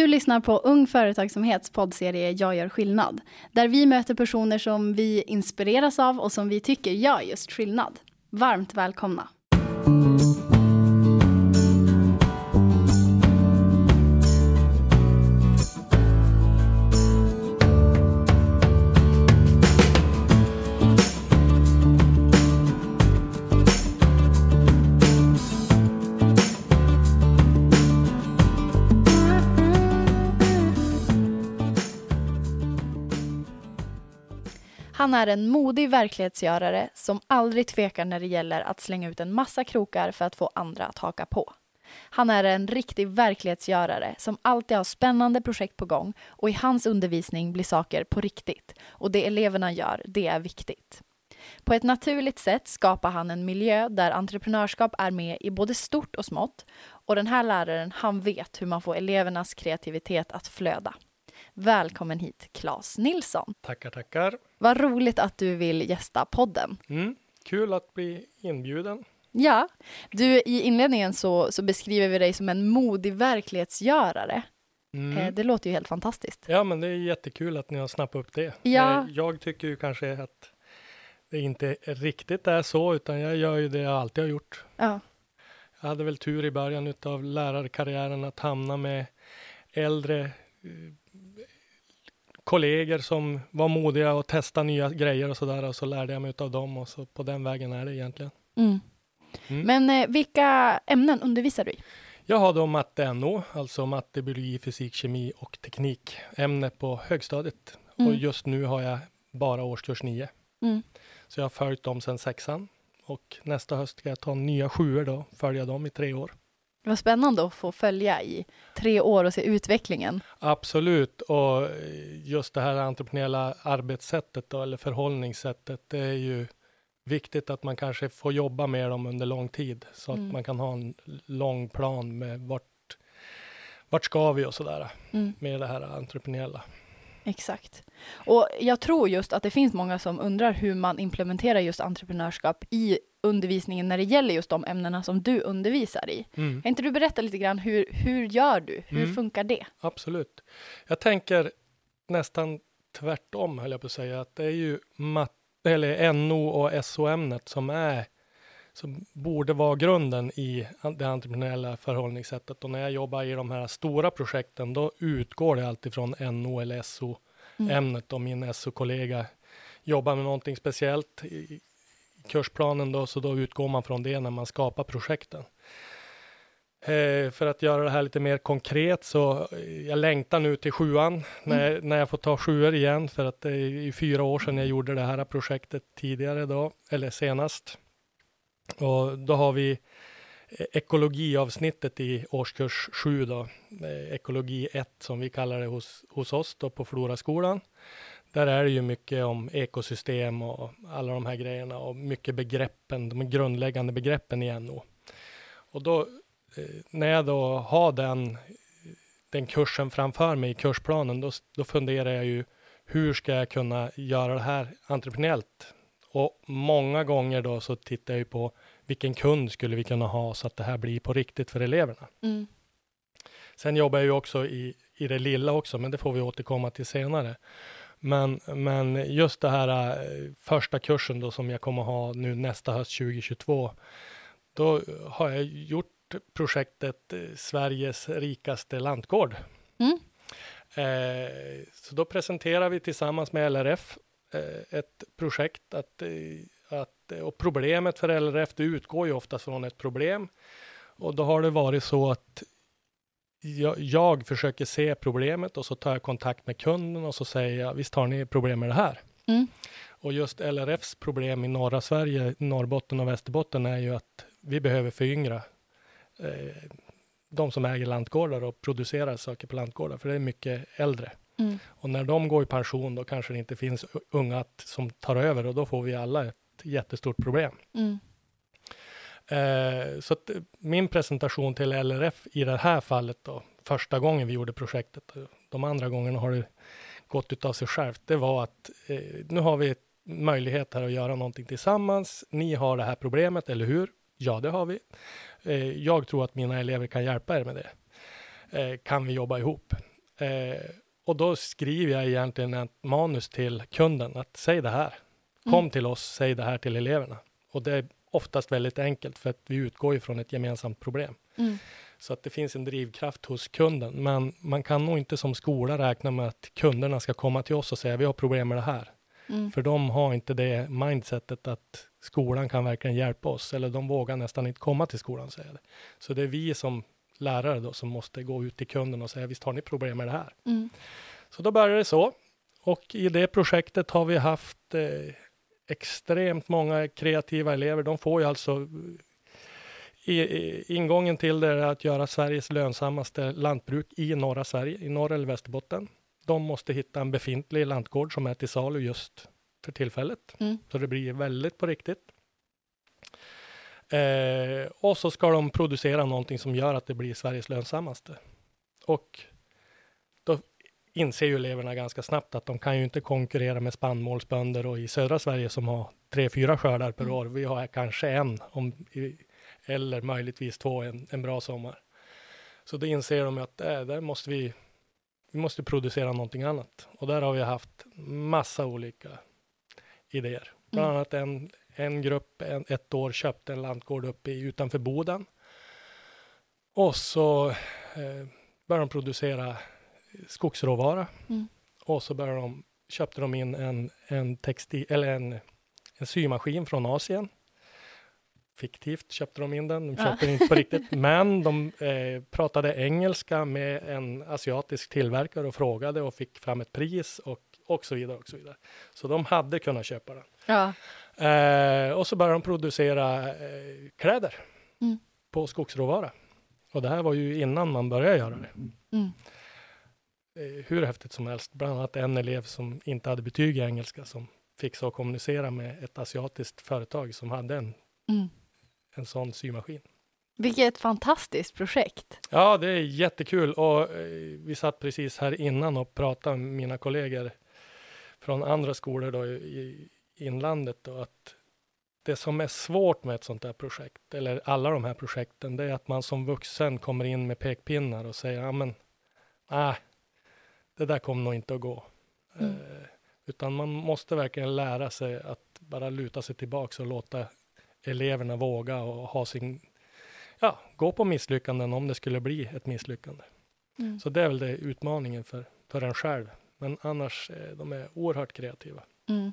Du lyssnar på Ung Företagsamhets poddserie Jag gör skillnad, där vi möter personer som vi inspireras av och som vi tycker gör just skillnad. Varmt välkomna! Han är en modig verklighetsgörare som aldrig tvekar när det gäller att slänga ut en massa krokar för att få andra att haka på. Han är en riktig verklighetsgörare som alltid har spännande projekt på gång och i hans undervisning blir saker på riktigt. Och det eleverna gör, det är viktigt. På ett naturligt sätt skapar han en miljö där entreprenörskap är med i både stort och smått. Och den här läraren, han vet hur man får elevernas kreativitet att flöda. Välkommen hit, Claes Nilsson. Tackar, tackar. Vad roligt att du vill gästa podden. Mm, kul att bli inbjuden. Ja, du i inledningen så, så beskriver vi dig som en modig verklighetsgörare. Mm. Eh, det låter ju helt fantastiskt. Ja, men det är jättekul att ni har snappat upp det. Ja. Jag tycker ju kanske att det inte riktigt är så, utan jag gör ju det jag alltid har gjort. Ja, Jag hade väl tur i början av lärarkarriären att hamna med äldre eh, kollegor som var modiga och testa nya grejer och sådär och så lärde jag mig av dem och så på den vägen är det egentligen. mm. Mm. Men eh, vilka ämnen undervisar du i? Jag har då matte NO, alltså matte, biologi, fysik, kemi och teknik ämne på högstadiet och Mm. just nu har jag bara årskurs 9. Mm. Så jag har följt dem sedan sexan och nästa höst ska jag ta nya sjuor då, följa dem i tre år. Vad spännande att få följa i tre år och se utvecklingen. Absolut, och just det här entreprenöriella arbetssättet då, eller förhållningssättet, det är ju viktigt att man kanske får jobba med dem under lång tid så att Mm. man kan ha en lång plan med vart, vart ska vi och sådär Mm. med det här entreprenöriella. Exakt. Och jag tror just att det finns många som undrar hur man implementerar just entreprenörskap i undervisningen när det gäller just de ämnena som du undervisar i. Mm. Kan inte du berätta lite grann hur, hur gör du? Hur Mm. funkar det? Absolut. Jag tänker nästan tvärtom höll jag på att säga, att det är ju mat- eller NO och SO-ämnet som är som borde vara grunden i det entreprenöriella förhållningssättet. Och när jag jobbar i de här stora projekten, då utgår det alltid från NO eller SO-ämnet. Och min SO-kollega jobbar med någonting speciellt kursplanen då, så då utgår man från det när man skapar projekten. Eh, för att göra det här lite mer konkret så eh, jag längtar nu till sjuan när, när jag får ta sjuor igen för att det är fyra år sedan jag gjorde det här projektet tidigare då, eller senast. Och då har vi eh, ekologiavsnittet i årskurs sju då, eh, ekologi 1 som vi kallar det hos, hos oss då på Floraskolan. Där är det ju mycket om ekosystem och alla de här grejerna och mycket begreppen, de grundläggande begreppen i NO. Och då eh, när jag då har den, den kursen framför mig i kursplanen, då, då funderar jag ju hur ska jag kunna göra det här entreprenellt? Och många gånger då så tittar jag ju på vilken kund skulle vi kunna ha så att det här blir på riktigt för eleverna. Mm. Sen jobbar jag ju också i, i det lilla också, men det får vi återkomma till senare. Men, men just det här eh, första kursen då som jag kommer ha nu nästa höst 2022, då har jag gjort projektet eh, Sveriges rikaste lantgård. Mm. Eh, så då presenterar vi tillsammans med LRF eh, ett projekt att, att, och problemet för LRF det utgår ju oftast från ett problem. Och då har det varit så att jag, jag försöker se problemet och så tar jag kontakt med kunden och så säger jag visst har ni problem med det här? Mm. Och just LRFs problem i norra Sverige, Norrbotten och Västerbotten är ju att vi behöver föryngra eh, de som äger lantgårdar och producerar saker på lantgårdar, för det är mycket äldre. Mm. Och när de går i pension, då kanske det inte finns unga som tar över och då får vi alla ett jättestort problem. Mm. Eh, så att eh, min presentation till LRF i det här fallet då, första gången vi gjorde projektet, eh, de andra gångerna har det gått utav sig självt, det var att eh, nu har vi möjlighet här att göra någonting tillsammans. Ni har det här problemet, eller hur? Ja, det har vi. Eh, jag tror att mina elever kan hjälpa er med det. Eh, kan vi jobba ihop? Och då skriver jag egentligen ett manus till kunden att säg det här. Kom Mm. till oss, säg det här till eleverna. Och det oftast väldigt enkelt för att vi utgår ifrån ett gemensamt problem. Mm. Så att det finns en drivkraft hos kunden. Men man kan nog inte som skola räkna med att kunderna ska komma till oss och säga vi har problem med det här. Mm. För de har inte det mindsetet att skolan kan verkligen hjälpa oss. Eller de vågar nästan inte komma till skolan och säga det. Så det är vi som lärare då som måste gå ut till kunden och säga visst har ni problem med det här. Mm. Så då började det så. Och i det projektet har vi haft eh, extremt många kreativa elever. De får ju alltså i, i, ingången till det är att göra Sveriges lönsammaste lantbruk i norra Sverige, i norra eller Västerbotten. De måste hitta en befintlig lantgård som är till salu just för tillfället. Mm. Så det blir väldigt på riktigt. Eh, och så ska de producera någonting som gör att det blir Sveriges lönsammaste. Och inser ju eleverna ganska snabbt att de kan ju inte konkurrera med spannmålsbönder och i södra Sverige som har tre, fyra skördar per Mm. år. Vi har kanske en om, eller möjligtvis två en, en bra sommar. Så då inser de att äh, där måste vi, vi måste producera någonting annat. Och där har vi haft massa olika idéer. Bland Mm. annat en, en grupp en, ett år köpte en lantgård uppe i, utanför Boden. Och så eh, började de producera skogsråvara. Mm. Och så började de, köpte de in en, en, textil, eller en, en symaskin från Asien. Fiktivt köpte de in den, de Ja. köpte den inte på riktigt. Men de eh, pratade engelska med en asiatisk tillverkare och frågade och fick fram ett pris och, och så vidare. och Så vidare. Så de hade kunnat köpa den. Ja. Eh, och så började de producera eh, kläder Mm. på skogsråvara. Och det här var ju innan man började göra det. Mm. Eh, hur häftigt som helst. Bland annat en elev som inte hade betyg i engelska som fick så kommunicera med ett asiatiskt företag som hade en, Mm. en sån symaskin. Vilket fantastiskt projekt. Ja, det är jättekul och eh, vi satt precis här innan och pratade med mina kollegor från andra skolor då i inlandet då, att det som är svårt med ett sånt här projekt, eller alla de här projekten, det är att man som vuxen kommer in med pekpinnar och säger, ja men, nej, det där kommer nog inte att gå. Mm. Eh, utan man måste verkligen lära sig att bara luta sig tillbaks och låta eleverna våga och ha sin, ja, gå på misslyckanden om det skulle bli ett misslyckande. Mm. Så det är väl det utmaningen för, för en själv. Men annars, eh, de är oerhört kreativa. Mm.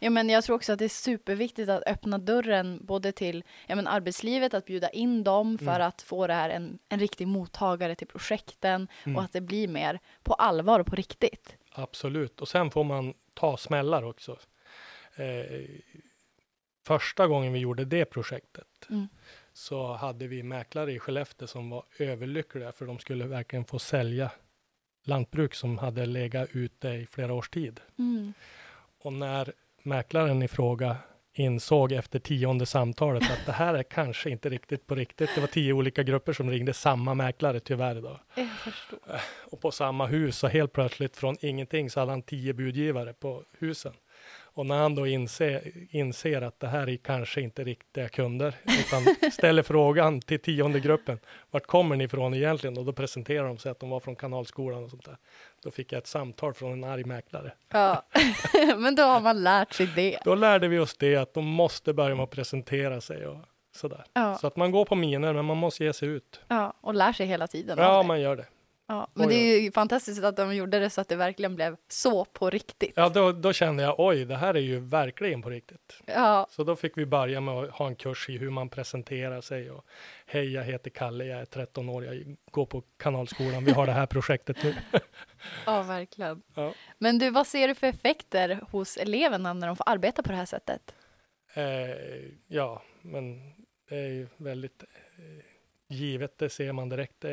Ja, men jag tror också att det är superviktigt att öppna dörren både till ja, men arbetslivet, att bjuda in dem för Mm. att få det här en, en riktig mottagare till projekten Mm. och att det blir mer på allvar och på riktigt. Absolut. Och sen får man ta smällar också. Eh, första gången vi gjorde det projektet Mm. så hade vi mäklare i Skellefteå som var överlyckliga för de skulle verkligen få sälja lantbruk som hade legat ute i flera års tid. Och när mäklaren i fråga insåg efter tionde samtalet att det här är kanske inte riktigt på riktigt. Det var tio olika grupper som ringde samma mäklare tyvärr då. Och på samma hus och helt plötsligt från ingenting så hade han tio budgivare på husen. Och när han då inser, inser att det här är kanske inte riktiga kunder, utan ställer frågan till tionde gruppen, vart kommer ni ifrån egentligen? Och då presenterar de sig att de var från Kanalskolan och sånt där. Då fick jag ett samtal från en arg mäklare. Ja, men då har man lärt sig det. Då lärde vi oss det att de måste börja med att presentera sig och sådär. Ja, Så att man går på miner, men man måste ge sig ut. ja och lär sig hela tiden. Ja, man gör det. Ja, men Oj, det är ju fantastiskt att de gjorde det så att det verkligen blev så på riktigt. Ja, då, då kände jag, oj, det här är ju verkligen på riktigt. Ja, Så då fick vi börja med att ha en kurs i hur man presenterar sig och hej, jag heter Kalle, jag är 13 år, jag går på Kanalskolan, vi har det här projektet nu. ja verkligen. Ja. Men du, vad ser du för effekter hos eleverna när de får arbeta på det här sättet? Eh, ja, men det är ju väldigt eh, givet, det ser man direkt. Eh,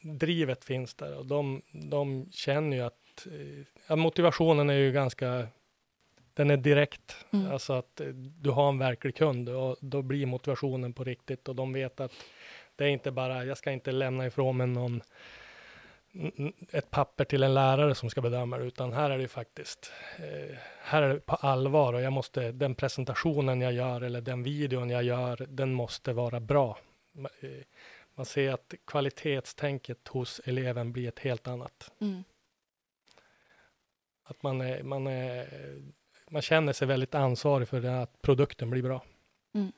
drivet finns där och de, de känner ju att eh, ja, motivationen är ju ganska, den är direkt. Mm. Alltså att eh, du har en verklig kund och då blir motivationen på riktigt och de vet att det är inte bara, jag ska inte lämna ifrån mig någon ett papper till en lärare som ska bedöma det, utan här är det faktiskt, här är det på allvar och jag måste, den presentationen jag gör eller den videon jag gör, den måste vara bra. Eh, Man ser att kvalitetstänket hos eleven blir ett helt annat. Mm. Att man, är, man, är, man känner sig väldigt ansvarig för att produkten blir bra. Mm.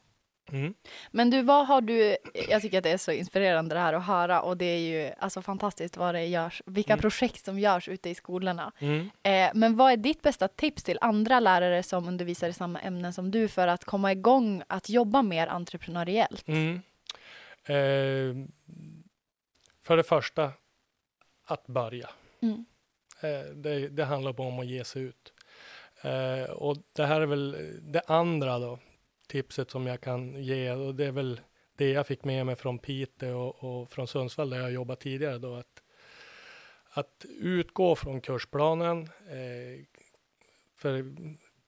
Mm. Men du, vad har du, jag tycker att det är så inspirerande det här att höra och det är ju alltså fantastiskt vad det görs, vilka Mm. projekt som görs ute i skolorna. Mm. Eh, men vad är ditt bästa tips till andra lärare som undervisar i samma ämnen som du för att komma igång att jobba mer entreprenöriellt? Mm. Eh, för det första, att börja. Mm. Eh, det, det handlar om att ge sig ut. Eh, och det här är väl det andra då, tipset som jag kan ge. Och det är väl det jag fick med mig från Piteå och, och från Sundsvall där jag jobbat tidigare då. Att, att utgå från kursplanen. Eh, för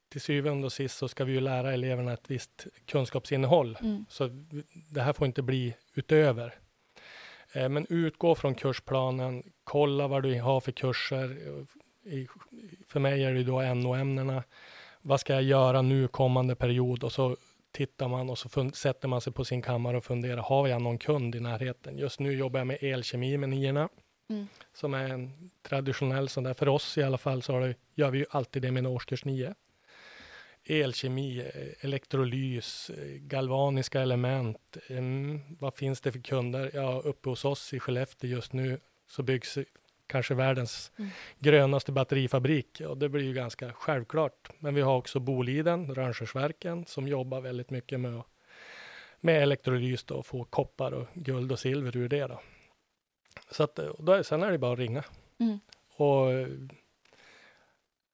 till syvende och sist så ska vi ju lära eleverna ett visst kunskapsinnehåll. Mm. Så det här får inte bli utöver. Eh, Men utgå från kursplanen, kolla vad du har för kurser. För mig är det då NO-ämnena. Vad ska jag göra nu kommande period? Och så tittar man och så sätter man sig på sin kammare och funderar, har jag någon kund i närheten? Just nu jobbar jag med elkemi med niorna, Mm. som är en traditionell sån där, för oss i alla fall så det, gör vi ju alltid det med en årskurs 9 elkemi, elektrolys, galvaniska element. Vad finns det för kunder? Ja, uppe hos oss i Skellefteå just nu så byggs kanske världens Mm. grönaste batterifabrik och det blir ju ganska självklart. Men vi har också Boliden, Rönnskärsverken, som jobbar väldigt mycket med, med elektrolys och få koppar och guld och silver ur det. Då. Så att, då sen är det bara att ringa. Mm. Och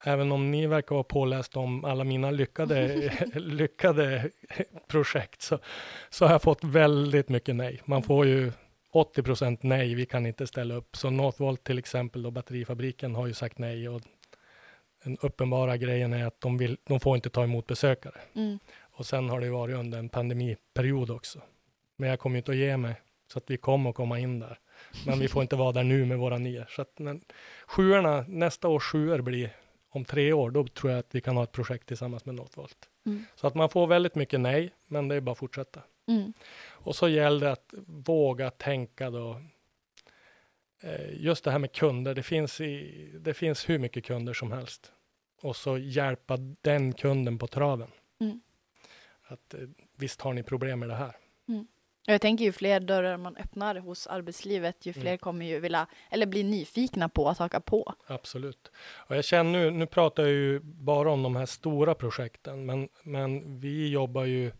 även om ni verkar vara påläst om alla mina lyckade, lyckade projekt så, så har jag fått väldigt mycket nej. Man får ju 80 procent nej, vi kan inte ställa upp. Så Northvolt till exempel, då, batterifabriken, har ju sagt nej. Och den uppenbara grejen är att de, vill, de får inte ta emot besökare. Mm. Och sen har det varit under en pandemiperiod också. Men jag kommer inte att ge mig, så att vi kommer att komma in där. Men vi får inte vara där nu med våra nior. Så att när sjuorna, nästa års sjuor blir om tre år, då tror jag att vi kan ha ett projekt tillsammans med Northvolt. Mm. Så att man får väldigt mycket nej, men det är bara att fortsätta. Mm. Och så gäller det att våga tänka då. eh, Just det här med kunder, det finns, i, det finns hur mycket kunder som helst. Och så hjälpa den kunden på traven. Mm. Att eh, visst har ni problem med det här. Jag tänker ju fler dörrar man öppnar hos arbetslivet, ju fler Mm. kommer ju vilja, eller bli nyfikna på att haka på. Absolut. Och jag känner nu, nu pratar jag ju bara om de här stora projekten, men, men vi jobbar ju,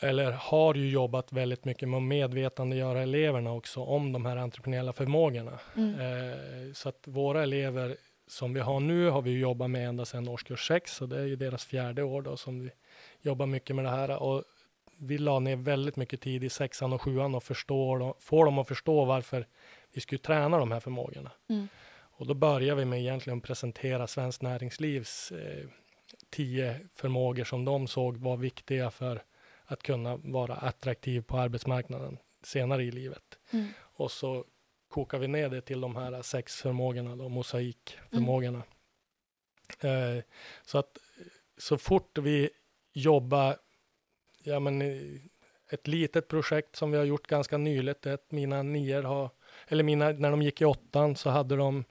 eller har ju jobbat väldigt mycket med att medvetandegöra eleverna också om de här entreprenöriella förmågorna. Mm. Eh, så att våra elever som vi har nu har vi jobbat med ända sedan årskurs 6, så det är ju deras fjärde år då som vi jobbar mycket med det här. Och vi la ner väldigt mycket tid i sexan och sjuan och förstår, får dem att förstå varför vi skulle träna de här förmågorna. Mm. Och då börjar vi med egentligen att presentera Svenskt Näringslivs eh, tio förmågor som de såg var viktiga för att kunna vara attraktiv på arbetsmarknaden senare i livet. Mm. Och så kokar vi ner det till de här sex förmågorna, då, mosaikförmågorna. Eh, så att så fort vi jobbar, ja men ett litet projekt som vi har gjort ganska nyligt, det är att mina nior har, eller mina, när de gick i åttan så hade de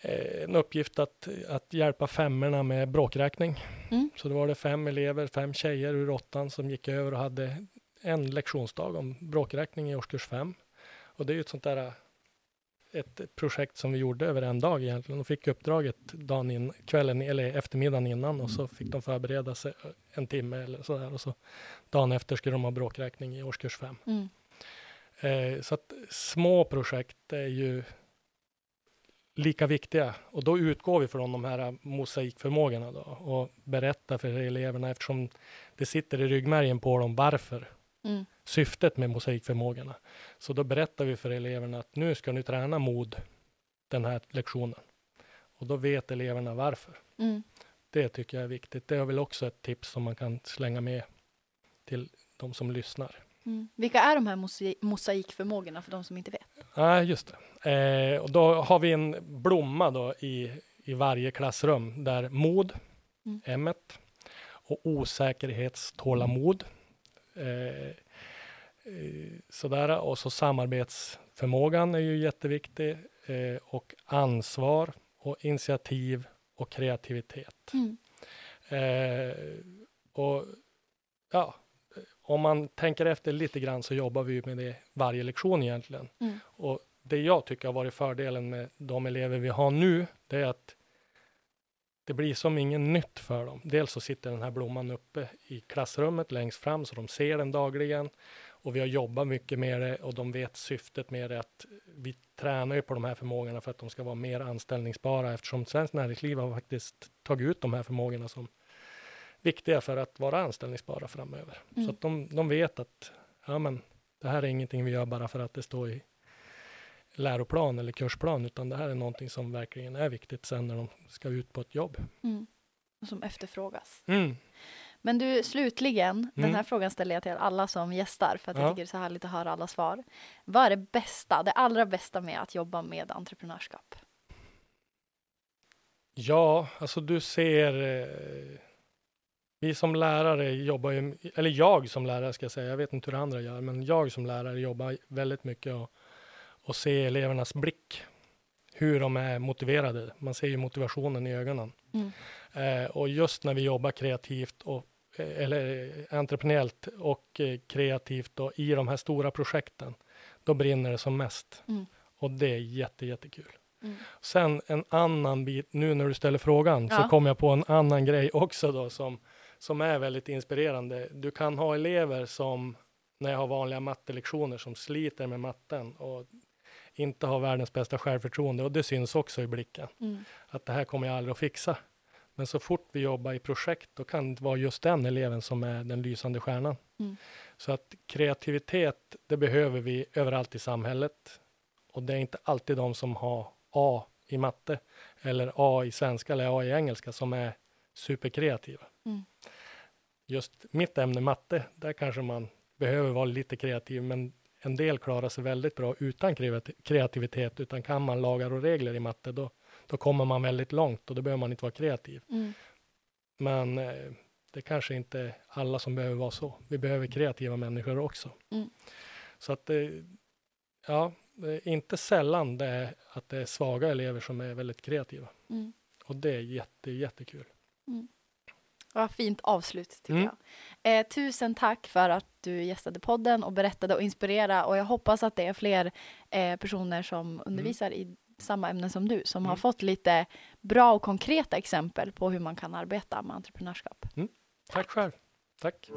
eh, en uppgift att, att hjälpa femmorna med bråkräkning. Mm. Så då var det fem elever, fem tjejer ur åttan som gick över och hade en lektionsdag om bråkräkning i årskurs fem. Och det är ju ett sånt där ett, projekt som vi gjorde över en dag egentligen. De fick uppdraget dagen in, kvällen eller eftermiddagen innan och så fick de förbereda sig en timme eller sådär och så dagen efter skulle de ha bråkräkning i årskurs fem. Mm. Eh, så att små projekt är ju lika viktiga och då utgår vi från de här mosaikförmågorna då och berättar för eleverna eftersom det sitter i ryggmärgen på dem varför Mm. syftet med mosaikförmågorna. Så då berättar vi för eleverna att nu ska ni träna mod den här lektionen. Och då vet eleverna varför. Mm. Det tycker jag är viktigt. Det är väl också ett tips som man kan slänga med till de som lyssnar. Mm. Vilka är de här mosaik- mosaikförmågorna för de som inte vet? Ja, just det. Eh, och då har vi en blomma då i, i varje klassrum där mod, Mm. M och osäkerhetstålamod. Eh, eh, sådär. Och så samarbetsförmågan är ju jätteviktig eh, och ansvar och initiativ och kreativitet. Mm. Eh, och ja, om man tänker efter lite grann så jobbar vi med det varje lektion egentligen. Mm. Och det jag tycker har varit fördelen med de elever vi har nu, det är att det blir som ingen nytt för dem. Dels så sitter den här blomman uppe i klassrummet längst fram så de ser den dagligen och vi har jobbat mycket med det och de vet syftet med det att vi tränar ju på de här förmågorna för att de ska vara mer anställningsbara eftersom Svenskt Näringsliv har faktiskt tagit ut de här förmågorna som viktiga för att vara anställningsbara framöver. Mm. Så att de, de vet att ja, men, det här är ingenting vi gör bara för att det står i läroplan eller kursplan, utan det här är någonting som verkligen är viktigt sen när de ska ut på ett jobb. Mm. Och som efterfrågas. Mm. Men du, slutligen, den Mm. här frågan ställer jag till alla som gästar, för att jag Ja. tycker det är så härligt att höra alla svar. Vad är det bästa, det allra bästa med att jobba med entreprenörskap? Ja, alltså du ser, eh, vi som lärare jobbar ju, eller jag som lärare ska jag säga, jag vet inte hur andra gör, men jag som lärare jobbar väldigt mycket och, och se elevernas blick, hur de är motiverade. Man ser ju motivationen i ögonen. Mm. Eh, och just när vi jobbar kreativt och eh, eller eh, entreprenöriellt och eh, kreativt och i de här stora projekten, då brinner det som mest. Mm. Och det är jätte, jättekul. Mm. Sen en annan bit, nu när du ställer frågan, Ja. så kom jag på en annan grej också då som, som är väldigt inspirerande. Du kan ha elever som, när jag har vanliga mattelektioner, som sliter med matten och inte har världens bästa självförtroende och det syns också i blicken Mm. att det här kommer jag aldrig att fixa. Men så fort vi jobbar i projekt, då kan det vara just den eleven som är den lysande stjärnan. Mm. Så att kreativitet, det behöver vi överallt i samhället. Och det är inte alltid de som har A i matte eller A i svenska eller A i engelska som är superkreativa. Mm. Just mitt ämne matte, där kanske man behöver vara lite kreativ, men en del klarar sig väldigt bra utan kreati- kreativitet, utan kan man lagar och regler i matte, då, då kommer man väldigt långt och då behöver man inte vara kreativ. Mm. Men eh, det kanske inte är alla som behöver vara så. Vi behöver kreativa människor också. Mm. Så att det, ja, det är inte sällan det är att det är svaga elever som är väldigt kreativa. Mm. Och det är jätte, jättekul. Vad fint avslut tycker Mm. jag. Eh, tusen tack för att du gästade podden och berättade och inspirerade och jag hoppas att det är fler eh, personer som undervisar i samma ämne som du som har Mm. fått lite bra och konkreta exempel på hur man kan arbeta med entreprenörskap. Tack själv. Tack.